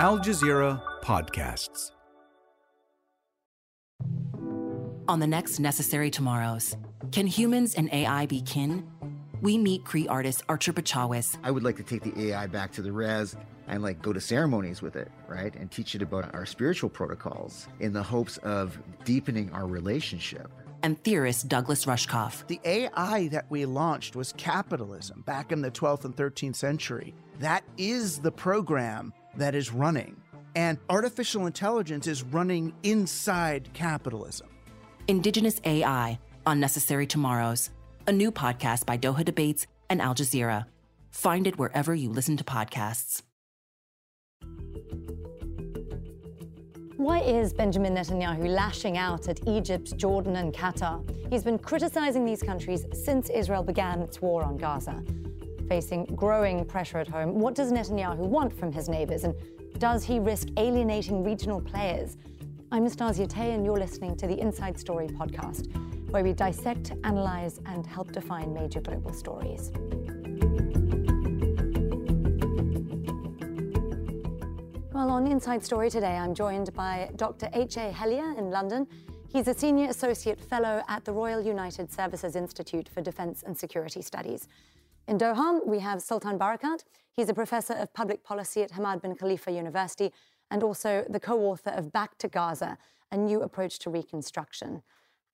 Al Jazeera Podcasts. On the next Necessary Tomorrows, can humans and AI be kin? We meet Cree artist Archer Pechawis. I would like to take the AI back to the res and like go to ceremonies with it, right? And teach it about our spiritual protocols in the hopes of deepening our relationship. And theorist Douglas Rushkoff. The AI that we launched was capitalism back in the 12th and 13th century. That is the program that is running. And artificial intelligence is running inside capitalism. Indigenous AI on Necessary Tomorrows, a new podcast by Doha Debates and Al Jazeera. Find it wherever you listen to podcasts. Why is Benjamin Netanyahu lashing out at Egypt, Jordan, and Qatar? He's been criticizing these countries since Israel began its war on Gaza. Facing growing pressure at home, what does Netanyahu want from his neighbors? And does he risk alienating regional players? I'm Nastasya Tay, and you're listening to the Inside Story podcast, where we dissect, analyze, and help define major global stories. Well, on Inside Story today, I'm joined by Dr. H.A. Hellyer in London. He's a senior associate fellow at the Royal United Services Institute for Defense and Security Studies. In Doha, we have Sultan Barakat. He's a professor of public policy at Hamad bin Khalifa University and also the co author of Back to Gaza A New Approach to Reconstruction.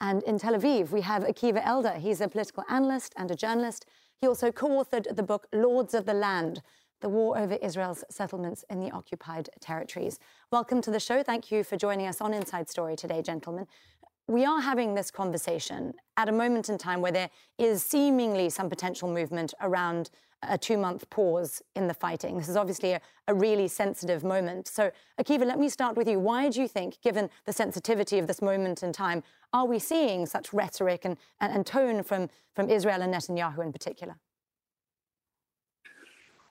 And in Tel Aviv, we have Akiva Eldar. He's a political analyst and a journalist. He also co authored the book Lords of the Land The War Over Israel's Settlements in the Occupied Territories. Welcome to the show. Thank you for joining us on Inside Story today, gentlemen. We are having this conversation at a moment in time where there is seemingly some potential movement around a two month pause in the fighting. This is obviously a, a, really sensitive moment. So, Akiva, let me start with you. Why do you think, given the sensitivity of this moment in time, are we seeing such rhetoric and, and, and tone from, from Israel and Netanyahu in particular?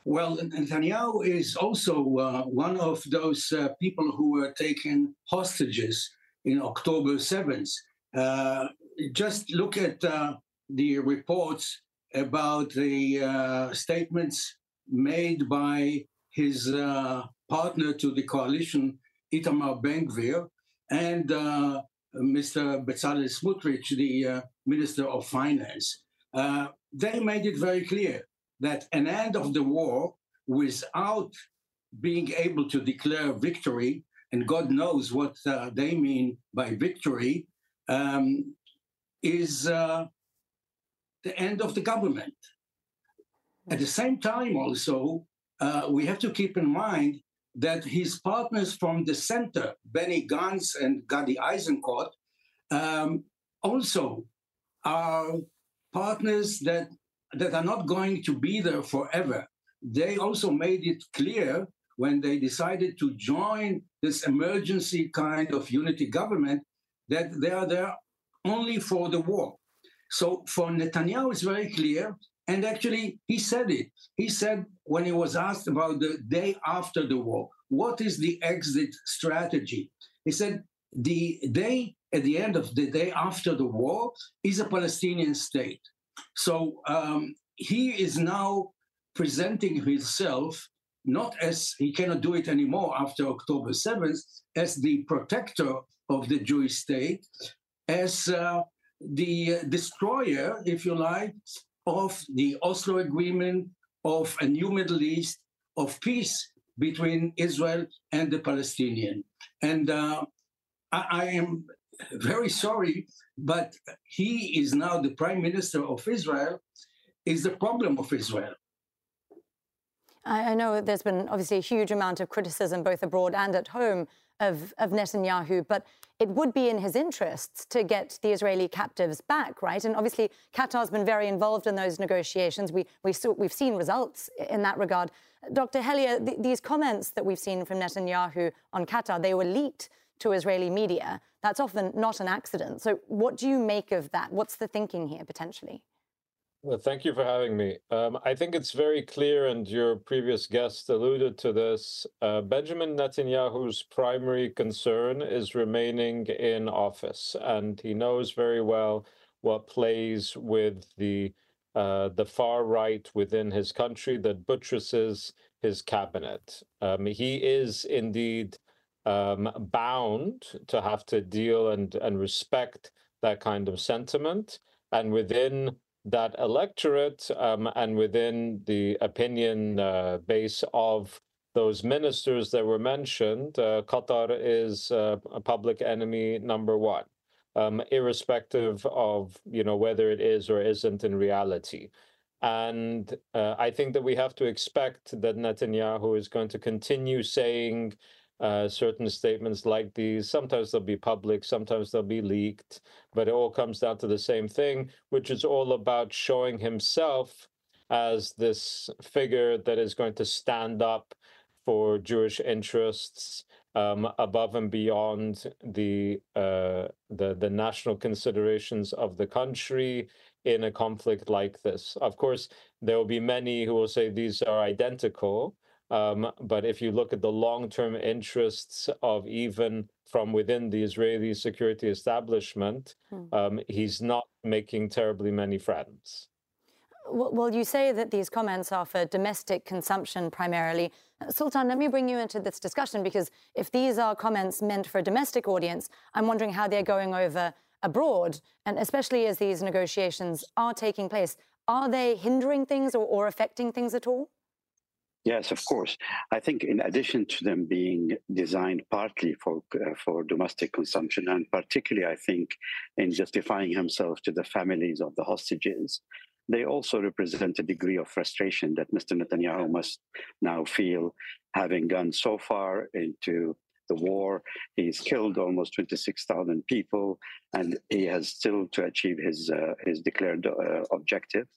Well, Netanyahu is also uh, one of those uh, people who were taken hostages in October 7th. Uh, just look at uh, the reports about the uh, statements made by his uh, partner to the coalition, Itamar Ben-Gvir, and uh, Mr. Bezalel Smotrich, the Minister of Finance. They made it very clear that an end of the war without being able to declare victory, and God knows what uh, they mean by victory, um, is the end of the government. At the same time, also, uh, we have to keep in mind that his partners from the center, Benny Gantz and Gadi Eisenkot, um, also are partners that, that are not going to be there forever. They also made it clear when they decided to join this emergency kind of unity government that they are there only for the war. So for Netanyahu, it's very clear. And actually, he said it. He said when he was asked about the day after the war, what is the exit strategy? He said the day at the end of the day after the war is a Palestinian state. So um, he is now presenting himself not as he cannot do it anymore after October 7th, as the protector of the Jewish state, as uh, the destroyer, if you like, of the Oslo Agreement, of a new Middle East, of peace between Israel and the Palestinian. And uh, I, I, am very sorry, but he is now the prime minister of Israel, is the problem of Israel. I know there's been obviously a huge amount of criticism both abroad and at home of, of Netanyahu, but it would be in his interests to get the Israeli captives back, right? And obviously, Qatar's been very involved in those negotiations. We, we we've seen results in that regard. Dr. Hellyer, th- these comments that we've seen from Netanyahu on Qatar, they were leaked to Israeli media. That's often not an accident. So, what do you make of that? What's the thinking here potentially? Well, thank you for having me. Um, I think it's very clear, and your previous guest alluded to this. Uh, Benjamin Netanyahu's primary concern is remaining in office, and he knows very well what plays with the uh, the far right within his country that buttresses his cabinet. Um, he is indeed um, bound to have to deal and, and respect that kind of sentiment. And within that electorate um, and within the opinion uh, base of those ministers that were mentioned, uh, Qatar is uh, a public enemy number one um, irrespective of you know whether it is or isn't in reality. And uh, I think that we have to expect that Netanyahu is going to continue saying uh, certain statements like these. Sometimes they'll be public, sometimes they'll be leaked, but it all comes down to the same thing, which is all about showing himself as this figure that is going to stand up for Jewish interests um, above and beyond the, uh, the the national considerations of the country in a conflict like this. Of course, there will be many who will say these are identical, but if you look at the long-term interests of even from within the Israeli security establishment, hmm. um, he's not making terribly many friends. Well, you say that these comments are for domestic consumption primarily. Sultan, let me bring you into this discussion because if these are comments meant for a domestic audience, I'm wondering how they're going over abroad, and especially as these negotiations are taking place. Are they hindering things or, or affecting things at all? Yes, of course. I think in addition to them being designed partly for uh, for domestic consumption, and particularly, I think in justifying himself to the families of the hostages, they also represent a degree of frustration that Mr. Netanyahu must now feel, having gone so far into the war. He's killed almost 26,000 people, and he has still to achieve his uh, his declared uh, objective.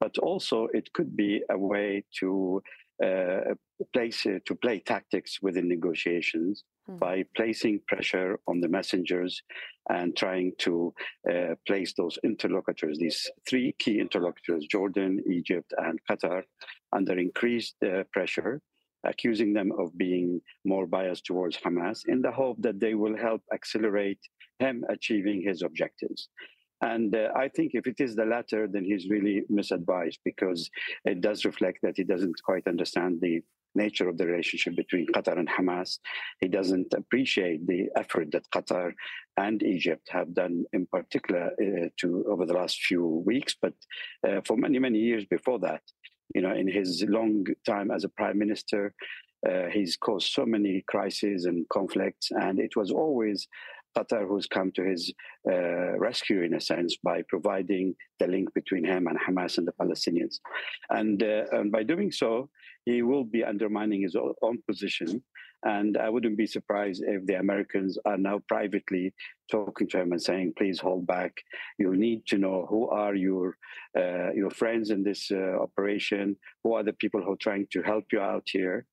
But also, it could be a way to uh, place to play tactics within negotiations mm. by placing pressure on the messengers and trying to uh, place those interlocutors, these three key interlocutors, Jordan, Egypt, and Qatar, under increased uh, pressure, accusing them of being more biased towards Hamas in the hope that they will help accelerate him achieving his objectives. And uh, I think if it is the latter, then he's really misadvised because it does reflect that he doesn't quite understand the nature of the relationship between Qatar and Hamas. He doesn't appreciate the effort that Qatar and Egypt have done, in particular, uh, to over the last few weeks, but uh, for many many years before that. You know, in his long time as a prime minister, uh, he's caused so many crises and conflicts, and it was always Qatar who's come to his uh, rescue in a sense by providing the link between him and Hamas and the Palestinians. And, uh, and by doing so, he will be undermining his own position. And I wouldn't be surprised if the Americans are now privately talking to him and saying, "Please hold back. You need to know who are your uh, your friends in this uh, operation. Who are the people who are trying to help you out here."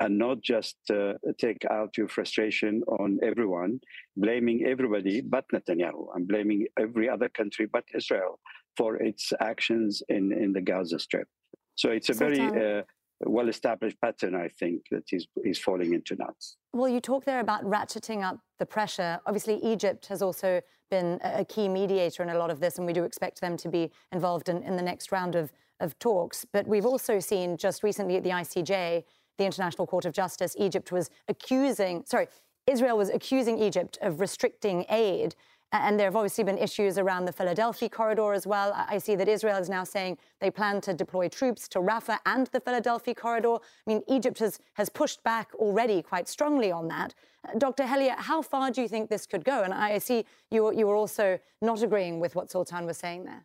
And not just uh, take out your frustration on everyone, blaming everybody but Netanyahu and blaming every other country but Israel for its actions in, in the Gaza Strip. So it's a very uh, well established pattern, I think, that he's, he's falling into now. Well, you talk there about ratcheting up the pressure. Obviously, Egypt has also been a key mediator in a lot of this, and we do expect them to be involved in, in the next round of, of talks. But we've also seen just recently at the ICJ the International Court of Justice, Egypt was accusing, sorry, Israel was accusing Egypt of restricting aid. And there have obviously been issues around the Philadelphia corridor as well. I see that Israel is now saying they plan to deploy troops to Rafah and the Philadelphia corridor. I mean, Egypt has, has pushed back already quite strongly on that. Dr. Hellyer, how far do you think this could go? And I see you, you were also not agreeing with what Sultan was saying there.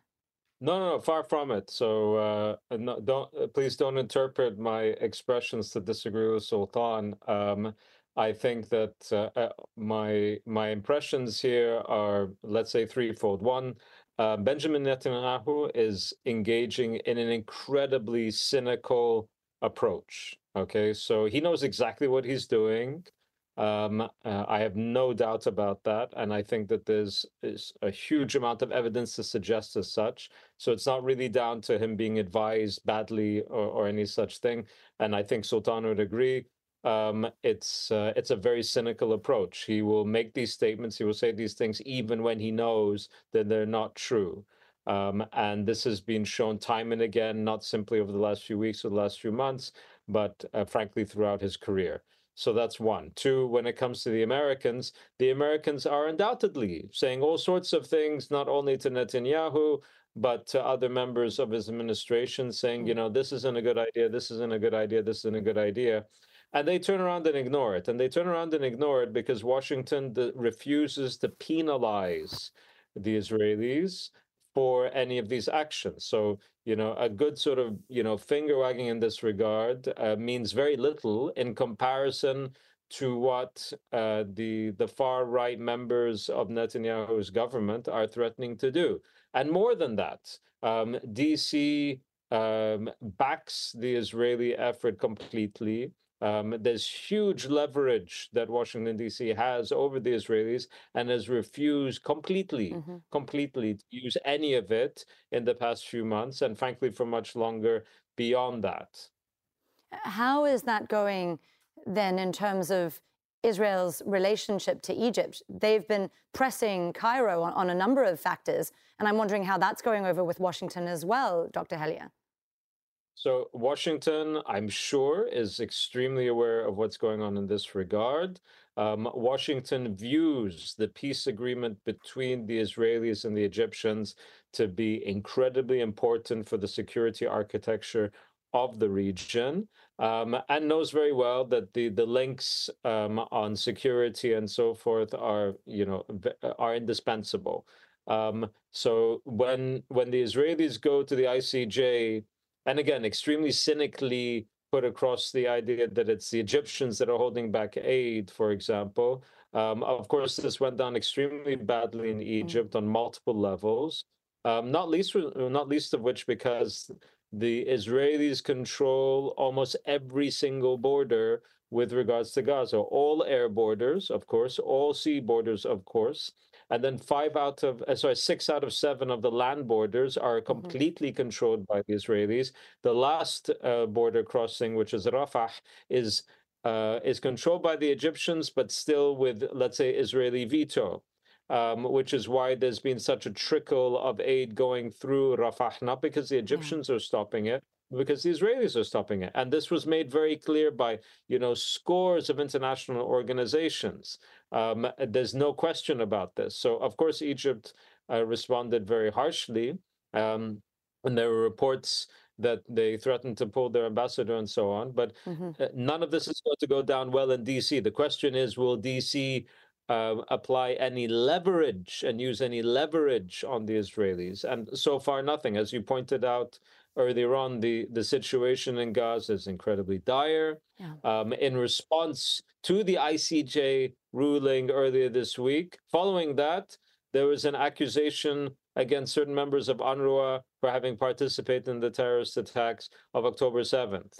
No, no, no, far from it. So uh, no, don't uh, please don't interpret my expressions to disagree with Sultan. Um, I think that uh, uh, my my impressions here are, let's say, threefold. One, uh, Benjamin Netanyahu is engaging in an incredibly cynical approach. Okay, so he knows exactly what he's doing. Um, uh, I have no doubt about that, and I think that there's a huge amount of evidence to suggest as such. So it's not really down to him being advised badly or, or any such thing. And I think Sultan would agree. Um, it's uh, it's a very cynical approach. He will make these statements. He will say these things even when he knows that they're not true. Um, and this has been shown time and again, not simply over the last few weeks or the last few months, but uh, frankly throughout his career. So that's one. Two, when it comes to the Americans, the Americans are undoubtedly saying all sorts of things, not only to Netanyahu, but to other members of his administration, saying, you mm. know, this isn't a good idea, this isn't a good idea, this isn't a good idea. And they turn around and ignore it. And they turn around and ignore it because Washington refuses to penalize the Israelis for any of these actions. So, you know, a good sort of, you know, finger wagging in this regard uh, means very little in comparison to what uh, the the far right members of Netanyahu's government are threatening to do. And more than that, um, DC um, backs the Israeli effort completely. Um, there's huge leverage that Washington D.C. has over the Israelis and has refused completely, mm-hmm. completely to use any of it in the past few months, and frankly, for much longer beyond that. How is that going then in terms of Israel's relationship to Egypt? They've been pressing Cairo on, on a number of factors, and I'm wondering how that's going over with Washington as well, Dr. Hellyer. So Washington, I'm sure, is extremely aware of what's going on in this regard. Um, Washington views the peace agreement between the Israelis and the Egyptians to be incredibly important for the security architecture of the region, um, and knows very well that the the links um, on security and so forth are you know are indispensable. Um, so when when the Israelis go to the ICJ and again, extremely cynically put across the idea that it's the Egyptians that are holding back aid, for example. Um, of course, this went down extremely badly in mm. Egypt on multiple levels. Um, not least, not least of which because the Israelis control almost every single border with regards to Gaza. All air borders, of course, all sea borders, of course, and then five out of uh, sorry six out of seven of the land borders are mm-hmm. completely mm-hmm. controlled by the Israelis. The last uh, border crossing, which is Rafah, is uh, is controlled by the Egyptians, but still with let's say Israeli veto. Um, which is why there's been such a trickle of aid going through Rafah, not because the Egyptians yeah. are stopping it, because the Israelis are stopping it. And this was made very clear by, you know, scores of international organizations. Um, there's no question about this. So, of course, Egypt uh, responded very harshly. Um, and there were reports that they threatened to pull their ambassador and so on. But mm-hmm. uh, none of this is going to go down well in DC. The question is will DC uh, apply any leverage and use any leverage on the Israelis? And so far, nothing. As you pointed out earlier on, the, the situation in Gaza is incredibly dire. Yeah. Um, in response to the ICJ ruling earlier this week, following that, there was an accusation against certain members of UNRWA for having participated in the terrorist attacks of October 7th.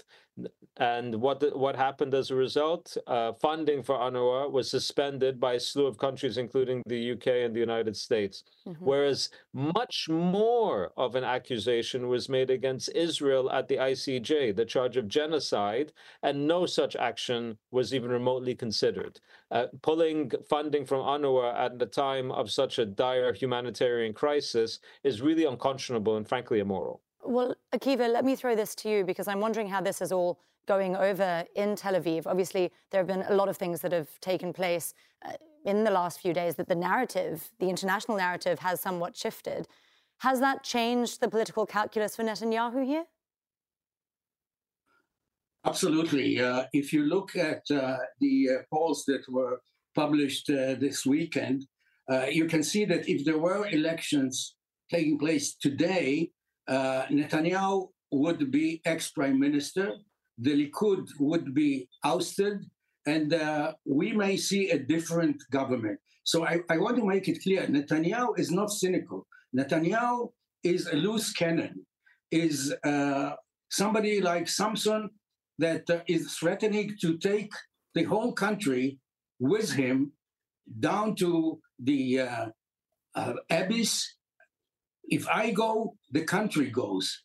And what what happened as a result? Uh, funding for UNRWA was suspended by a slew of countries, including the UK and the United States. Mm-hmm. Whereas much more of an accusation was made against Israel at the ICJ, the charge of genocide, and no such action was even remotely considered. Uh, pulling funding from UNRWA at the time of such a dire humanitarian crisis is really unconscionable and frankly immoral. Well, Akiva, let me throw this to you because I'm wondering how this is all going over in Tel Aviv. Obviously, there have been a lot of things that have taken place uh, in the last few days that the narrative, the international narrative, has somewhat shifted. Has that changed the political calculus for Netanyahu here? Absolutely. Uh, if you look at uh, the uh, polls that were published uh, this weekend, uh, you can see that if there were elections taking place today, uh, Netanyahu would be ex prime minister, the Likud would be ousted, and uh, we may see a different government. So I, I, want to make it clear Netanyahu is not cynical. Netanyahu is a loose cannon, is uh, somebody like Samson that uh, is threatening to take the whole country with him down to the uh, uh, abyss if I go, the country goes.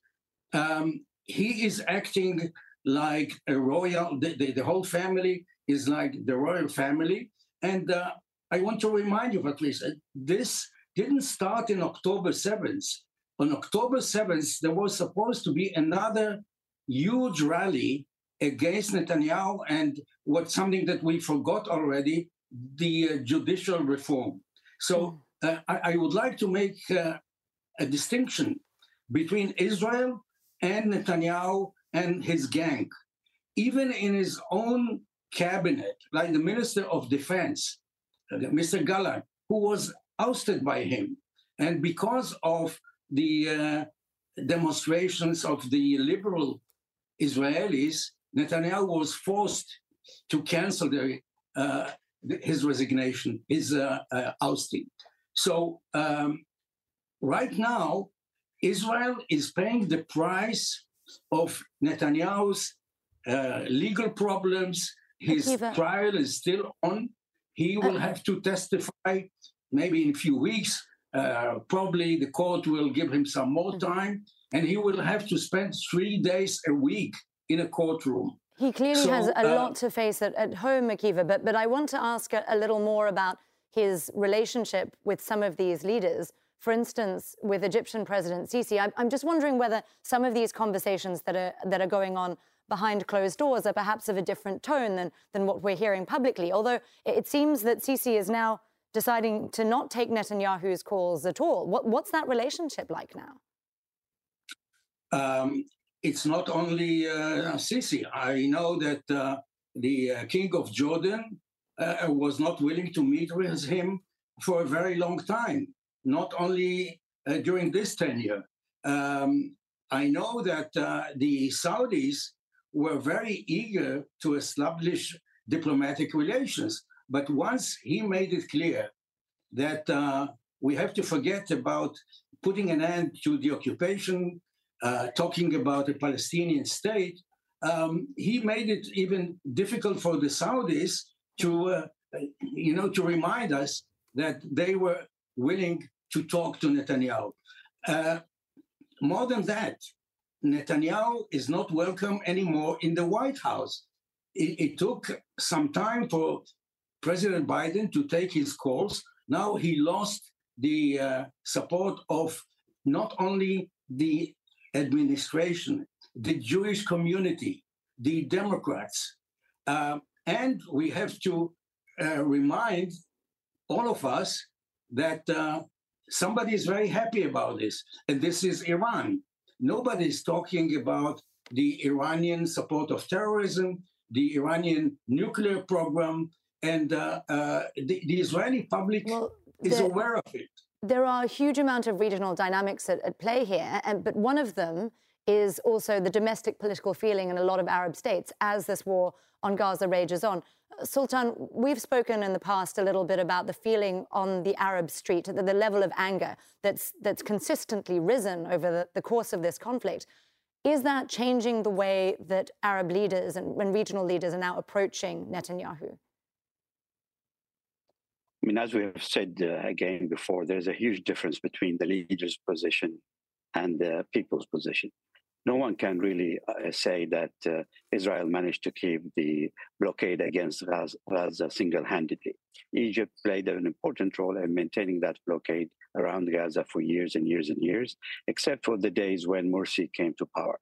Um, he is acting like a royal, the, the, the, whole family is like the royal family. And uh, I want to remind you, Patrice, this didn't start in October 7th. on October 7th, there was supposed to be another huge rally against Netanyahu and what something that we forgot already, the uh, judicial reform. So hmm. uh, I, I, would like to make uh, a distinction between Israel and Netanyahu and his gang. Even in his own cabinet, like the Minister of Defense, Mr. Gallant, who was ousted by him. And because of the uh, demonstrations of the liberal Israelis, Netanyahu was forced to cancel the, uh, his resignation, his uh, uh, ousting. So um, right now, Israel is paying the price of Netanyahu's uh, legal problems. His Akiva. trial is still on. He will uh, have to testify maybe in a few weeks. Uh, probably the court will give him some more mm-hmm. time, and he will have to spend three days a week in a courtroom. He clearly so, has a uh, lot to face at, at home, Akiva, but, but I want to ask a, a little more about his relationship with some of these leaders. For instance, with Egyptian President Sisi, I'm, just wondering whether some of these conversations that are, that are going on behind closed doors are perhaps of a different tone than, than what we're hearing publicly. Although it seems that Sisi is now deciding to not take Netanyahu's calls at all. What, what's that relationship like now? Um, it's not only uh, Sisi. I know that uh, the uh, King of Jordan uh, was not willing to meet with him for a very long time, not only uh, during this tenure. Um, I know that uh, the Saudis were very eager to establish diplomatic relations. But once he made it clear that uh, we have to forget about putting an end to the occupation, uh, talking about a Palestinian state, um, he made it even difficult for the Saudis to, uh, you know, to remind us that they were willing to talk to Netanyahu. Uh, more than that, Netanyahu is not welcome anymore in the White House. It, it took some time for President Biden to take his calls. Now he lost the uh, support of not only the administration, the Jewish community, the Democrats. Uh, and we have to uh, remind all of us that uh, somebody is very happy about this, and this is Iran. Nobody is talking about the Iranian support of terrorism, the Iranian nuclear program, and uh, uh, the, the, Israeli public well, is aware of it. There are a huge amount of regional dynamics at, at play here, and, but one of them is also the domestic political feeling in a lot of Arab states as this war on Gaza rages on. Sultan, we've spoken in the past a little bit about the feeling on the Arab street, the, the level of anger that's, that's consistently risen over the, the course of this conflict. Is that changing the way that Arab leaders and, and regional leaders are now approaching Netanyahu? I mean, as we have said uh, again before, there's a huge difference between the leader's position and the people's position no one can really uh, say that uh, Israel managed to keep the blockade against Gaza single-handedly. Egypt played an important role in maintaining that blockade around Gaza for years and years and years, except for the days when Morsi came to power.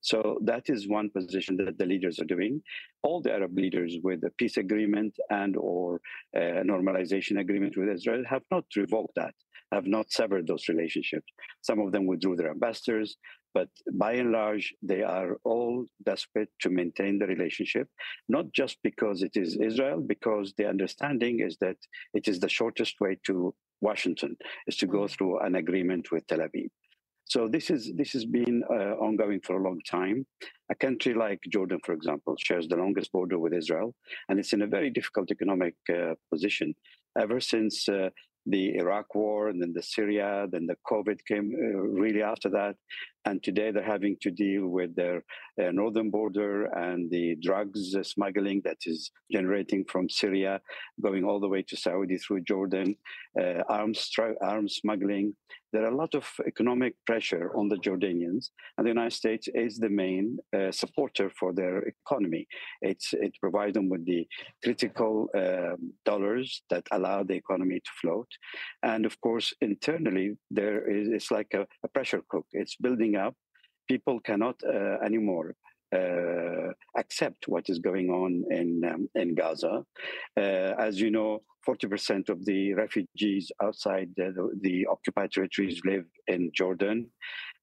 So that is one position that the leaders are doing. All the Arab leaders with a peace agreement and or normalization agreement with Israel have not revoked that, have not severed those relationships. Some of them withdrew their ambassadors. But by and large, they are all desperate to maintain the relationship, not just because it is Israel, because the understanding is that it is the shortest way to Washington, is to go mm. through an agreement with Tel Aviv. So this is this has been uh, ongoing for a long time. A country like Jordan, for example, shares the longest border with Israel, and it's in a very difficult economic uh, position ever since uh, the Iraq war and then the Syria, then the COVID came uh, really after that. And today they're having to deal with their uh, northern border and the drugs smuggling that is generating from Syria, going all the way to Saudi through Jordan, uh, arms arms smuggling. There are a lot of economic pressure on the Jordanians, and the United States is the main uh, supporter for their economy. It's, it provides them with the critical um, dollars that allow the economy to float, and of course internally there is it's like a, a pressure cook. It's building up. People cannot uh, anymore uh, accept what is going on in um, in Gaza. Uh, as you know, 40% of the refugees outside the, the, occupied territories live in Jordan.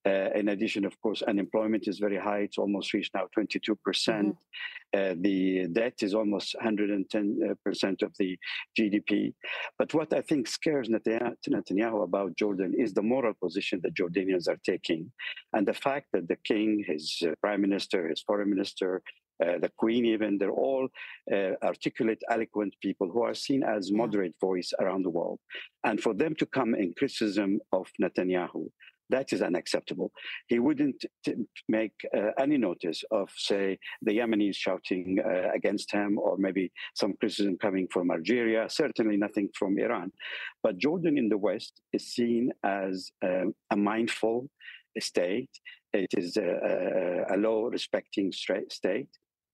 Uh, in addition, of course, unemployment is very high. It's almost reached now 22%. percent mm-hmm. uh, the debt is almost 110% of the GDP. But what I think scares Netanyahu about Jordan is the moral position that Jordanians are taking. And the fact that the king, his uh, prime minister, his foreign minister, uh, the Queen, even, they're all uh, articulate, eloquent people who are seen as moderate voice around the world. And for them to come in criticism of Netanyahu, that is unacceptable. He wouldn't t- make uh, any notice of, say, the Yemenis shouting uh, against him, or maybe some criticism coming from Algeria, certainly nothing from Iran. But Jordan in the West is seen as um, a mindful state. It is a, a, a law respecting state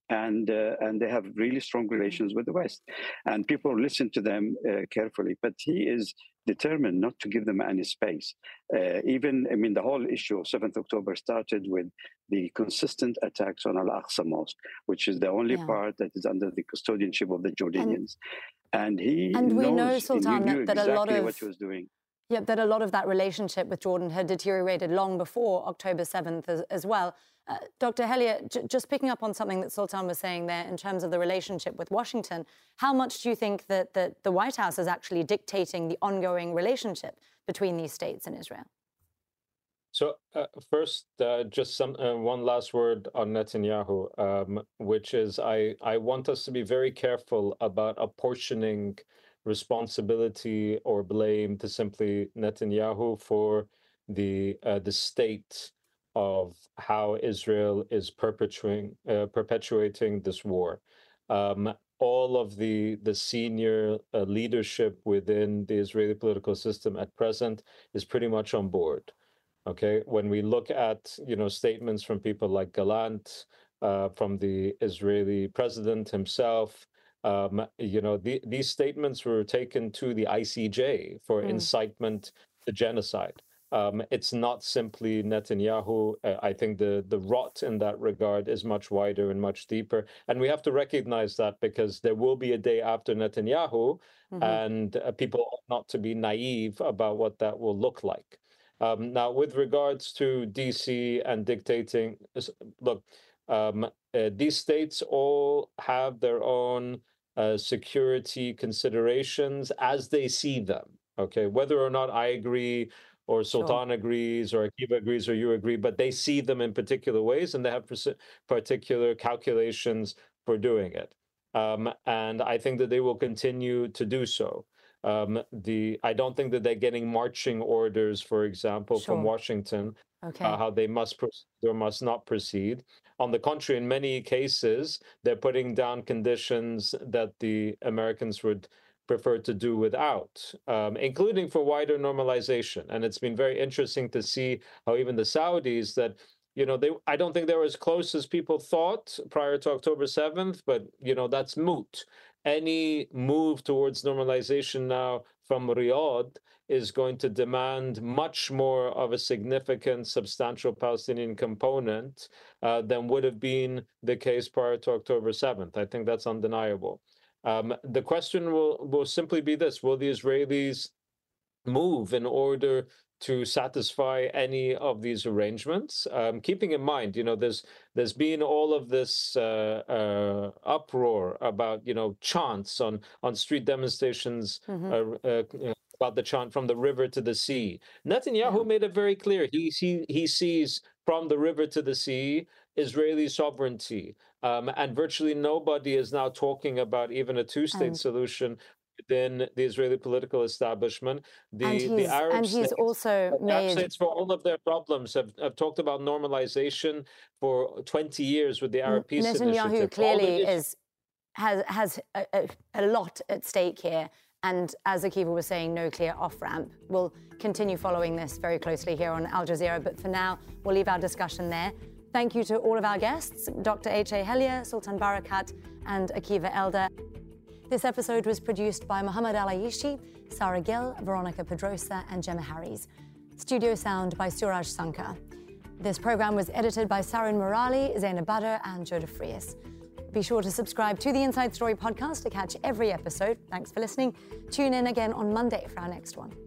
and uh, and they have really strong relations with the West, and people listen to them uh, carefully. But he is determined not to give them any space. Uh, even I mean, the whole issue of Seventh October started with the consistent attacks on Al Aqsa Mosque, which is the only yeah. part that is under the custodianship of the Jordanians, and, and he and we know Sultan that, that exactly a lot of what he was doing. Yeah, that a lot of that relationship with Jordan had deteriorated long before October 7th as, as well. Uh, Dr. Hellyer, j- just picking up on something that Sultan was saying there in terms of the relationship with Washington, how much do you think that, that the White House is actually dictating the ongoing relationship between these states and Israel? So uh, first, uh, just some uh, one last word on Netanyahu, um, which is I I want us to be very careful about apportioning responsibility or blame to simply Netanyahu for the uh, the state of how Israel is perpetuating uh, perpetuating this war. Um, all of the the senior uh, leadership within the Israeli political system at present is pretty much on board. Okay, when we look at you know statements from people like Gallant, uh, from the Israeli president himself, um, you know the, these statements were taken to the ICJ for mm. incitement to genocide. Um, it's not simply Netanyahu. Uh, I think the the rot in that regard is much wider and much deeper, and we have to recognize that because there will be a day after Netanyahu, mm-hmm. and uh, people not to be naive about what that will look like. Um, now, with regards to DC and dictating, look, um, uh, these states all have their own uh, security considerations as they see them. Okay, whether or not I agree or Sultan sure. agrees, or Akiva agrees, or you agree, but they see them in particular ways and they have particular calculations for doing it. Um, and I think that they will continue to do so. Um, the I don't think that they're getting marching orders, for example, sure. from Washington, okay. uh, how they must proceed or must not proceed. On the contrary, in many cases, they're putting down conditions that the Americans would prefer to do without, um, including for wider normalization. And it's been very interesting to see how even the Saudis that you know they I don't think they were as close as people thought prior to October 7th, but you know that's moot. Any move towards normalization now from Riyadh is going to demand much more of a significant, substantial Palestinian component uh, than would have been the case prior to October 7th. I think that's undeniable. Um, the question will, will simply be this Will the Israelis move in order to satisfy any of these arrangements. Um, keeping in mind, you know, there's there's been all of this uh, uh, uproar about you know chants on on street demonstrations mm-hmm. uh, uh about the chant from the river to the sea. Netanyahu yeah. made it very clear. He he he sees from the river to the sea Israeli sovereignty. Um, and virtually nobody is now talking about even a two state solution within the Israeli political establishment. The, and he's, the Arab and he's states, also made states, for all of their problems, have, have talked about normalization for 20 years with the Arab Peace Netanyahu Initiative. clearly is has has a, a, a lot at stake here. And as Akiva was saying, no clear off ramp. We'll continue following this very closely here on Al Jazeera. But for now, we'll leave our discussion there. Thank you to all of our guests Dr. H.A. Hellyer, Sultan Barakat, and Akiva Eldar. This episode was produced by Mohammed Al Aishi, Sarah Gill, Veronica Pedrosa, and Gemma Harries. Studio sound by Suraj Sankar. This program was edited by Sarin Morali, Zainab Badr, and Joe Frias. Be sure to subscribe to the Inside Story podcast to catch every episode. Thanks for listening. Tune in again on Monday for our next one.